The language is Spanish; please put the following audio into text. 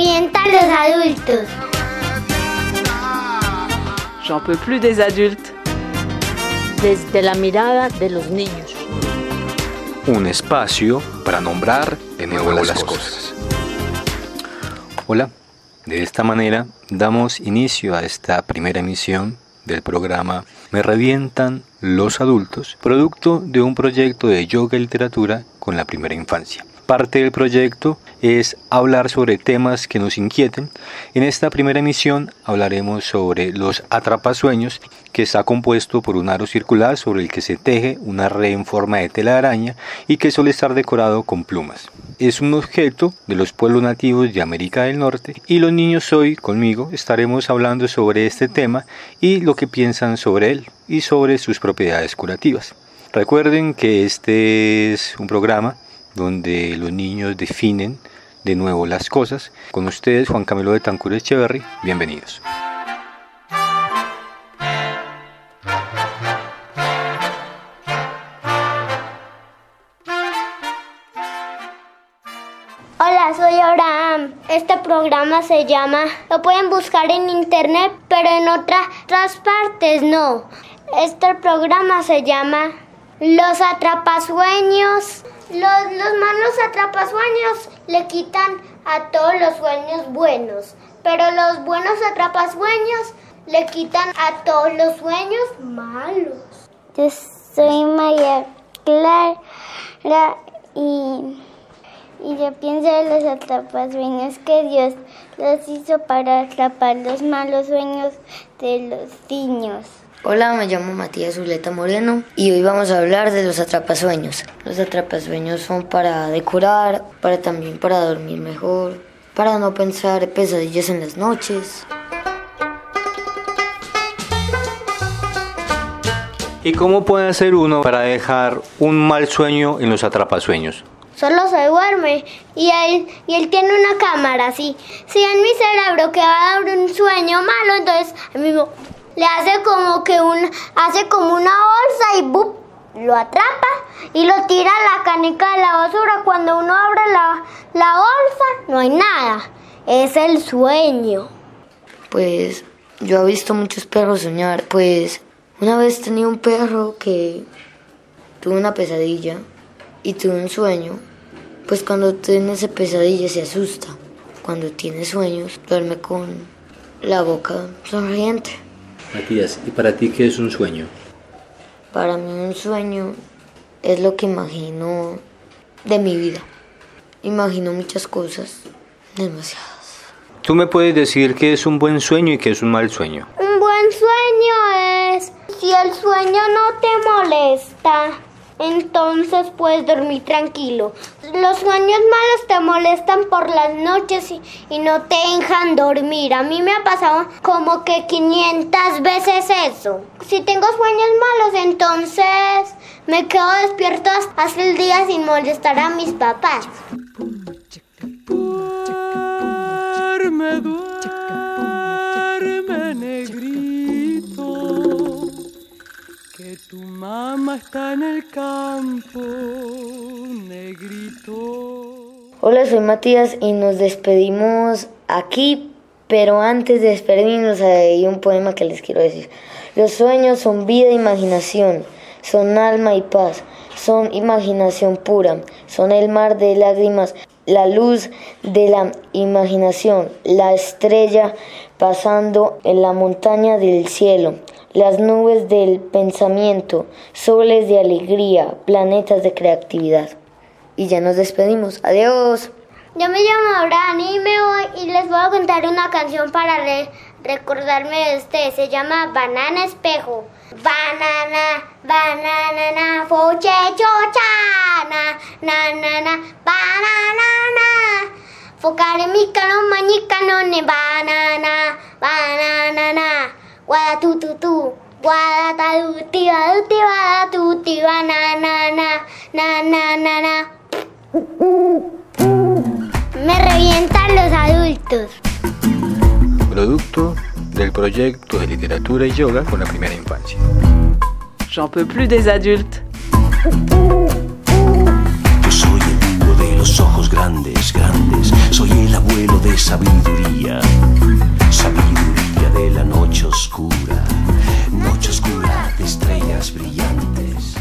revientan los adultos. J'en peux plus des adultes. Desde la mirada de los niños. Un espacio para nombrar de nuevo las cosas. Hola, de esta manera damos inicio a esta primera emisión del programa Me revientan los adultos, producto de un proyecto de yoga y literatura con la primera infancia. Parte del proyecto es hablar sobre temas que nos inquieten. En esta primera emisión hablaremos sobre los atrapasueños, que está compuesto por un aro circular sobre el que se teje una red en forma de tela de araña y que suele estar decorado con plumas. Es un objeto de los pueblos nativos de América del Norte y los niños hoy conmigo estaremos hablando sobre este tema y lo que piensan sobre él y sobre sus propiedades curativas. Recuerden que este es un programa donde los niños definen de nuevo las cosas. Con ustedes, Juan Camilo de Tancur Echeverry, bienvenidos. Hola, soy Abraham. Este programa se llama, lo pueden buscar en internet, pero en otras partes no. Este programa se llama Los Atrapasueños. Los, los malos atrapasueños le quitan a todos los sueños buenos, pero los buenos atrapasueños le quitan a todos los sueños malos. Yo soy María Clara y, y yo pienso en los atrapasueños que Dios los hizo para atrapar los malos sueños de los niños. Hola, me llamo Matías Zuleta Moreno y hoy vamos a hablar de los atrapasueños. Los atrapasueños son para decorar, para también para dormir mejor, para no pensar pesadillas en las noches. ¿Y cómo puede hacer uno para dejar un mal sueño en los atrapasueños? Solo se duerme y él, y él tiene una cámara así. Si en mi cerebro que va a dar un sueño malo, entonces mismo le hace como que un, hace como una bolsa y ¡bup! lo atrapa y lo tira a la canica de la basura. Cuando uno abre la, la bolsa, no hay nada. Es el sueño. Pues yo he visto muchos perros soñar. Pues una vez tenía un perro que tuvo una pesadilla y tuvo un sueño. Pues cuando tiene esa pesadilla se asusta. Cuando tiene sueños, duerme con la boca sonriente. Matías, ¿y para ti qué es un sueño? Para mí un sueño es lo que imagino de mi vida. Imagino muchas cosas, demasiadas. ¿Tú me puedes decir qué es un buen sueño y qué es un mal sueño? Un buen sueño es si el sueño no te molesta, entonces puedes dormir tranquilo. Los sueños malos te molestan por las noches y, no te dejan dormir. A mí me ha pasado como que 500 veces eso. Si tengo sueños malos, entonces me quedo despierto hasta el día sin molestar a mis papás. Tu mamá está en el campo, negrito. Hola, soy Matías y nos despedimos aquí, pero antes de despedirnos hay un poema que les quiero decir. Los sueños son vida e imaginación, son alma y paz, son imaginación pura, son el mar de lágrimas, la luz de la imaginación, la estrella pasando en la montaña del cielo las nubes del pensamiento, soles de alegría, planetas de creatividad. Y ya nos despedimos. Adiós. Yo me llamo Abraham y me voy y les voy a contar una canción para re recordarme de usted. Se llama Banana Espejo. Banana, banana, na, foche, chocha, na, na, na, na, ta tu ti va tu ti va tu ti va na na na na. Me revientan los adultos. Producto del proyecto de literatura y yoga con la primera infancia. J'en peux plus des adultes. Yo soy el búho de los ojos grandes, grandes. Soy el abuelo de sabiduría, sabiduría de la noche oscura, noche oscura de estrellas brillantes.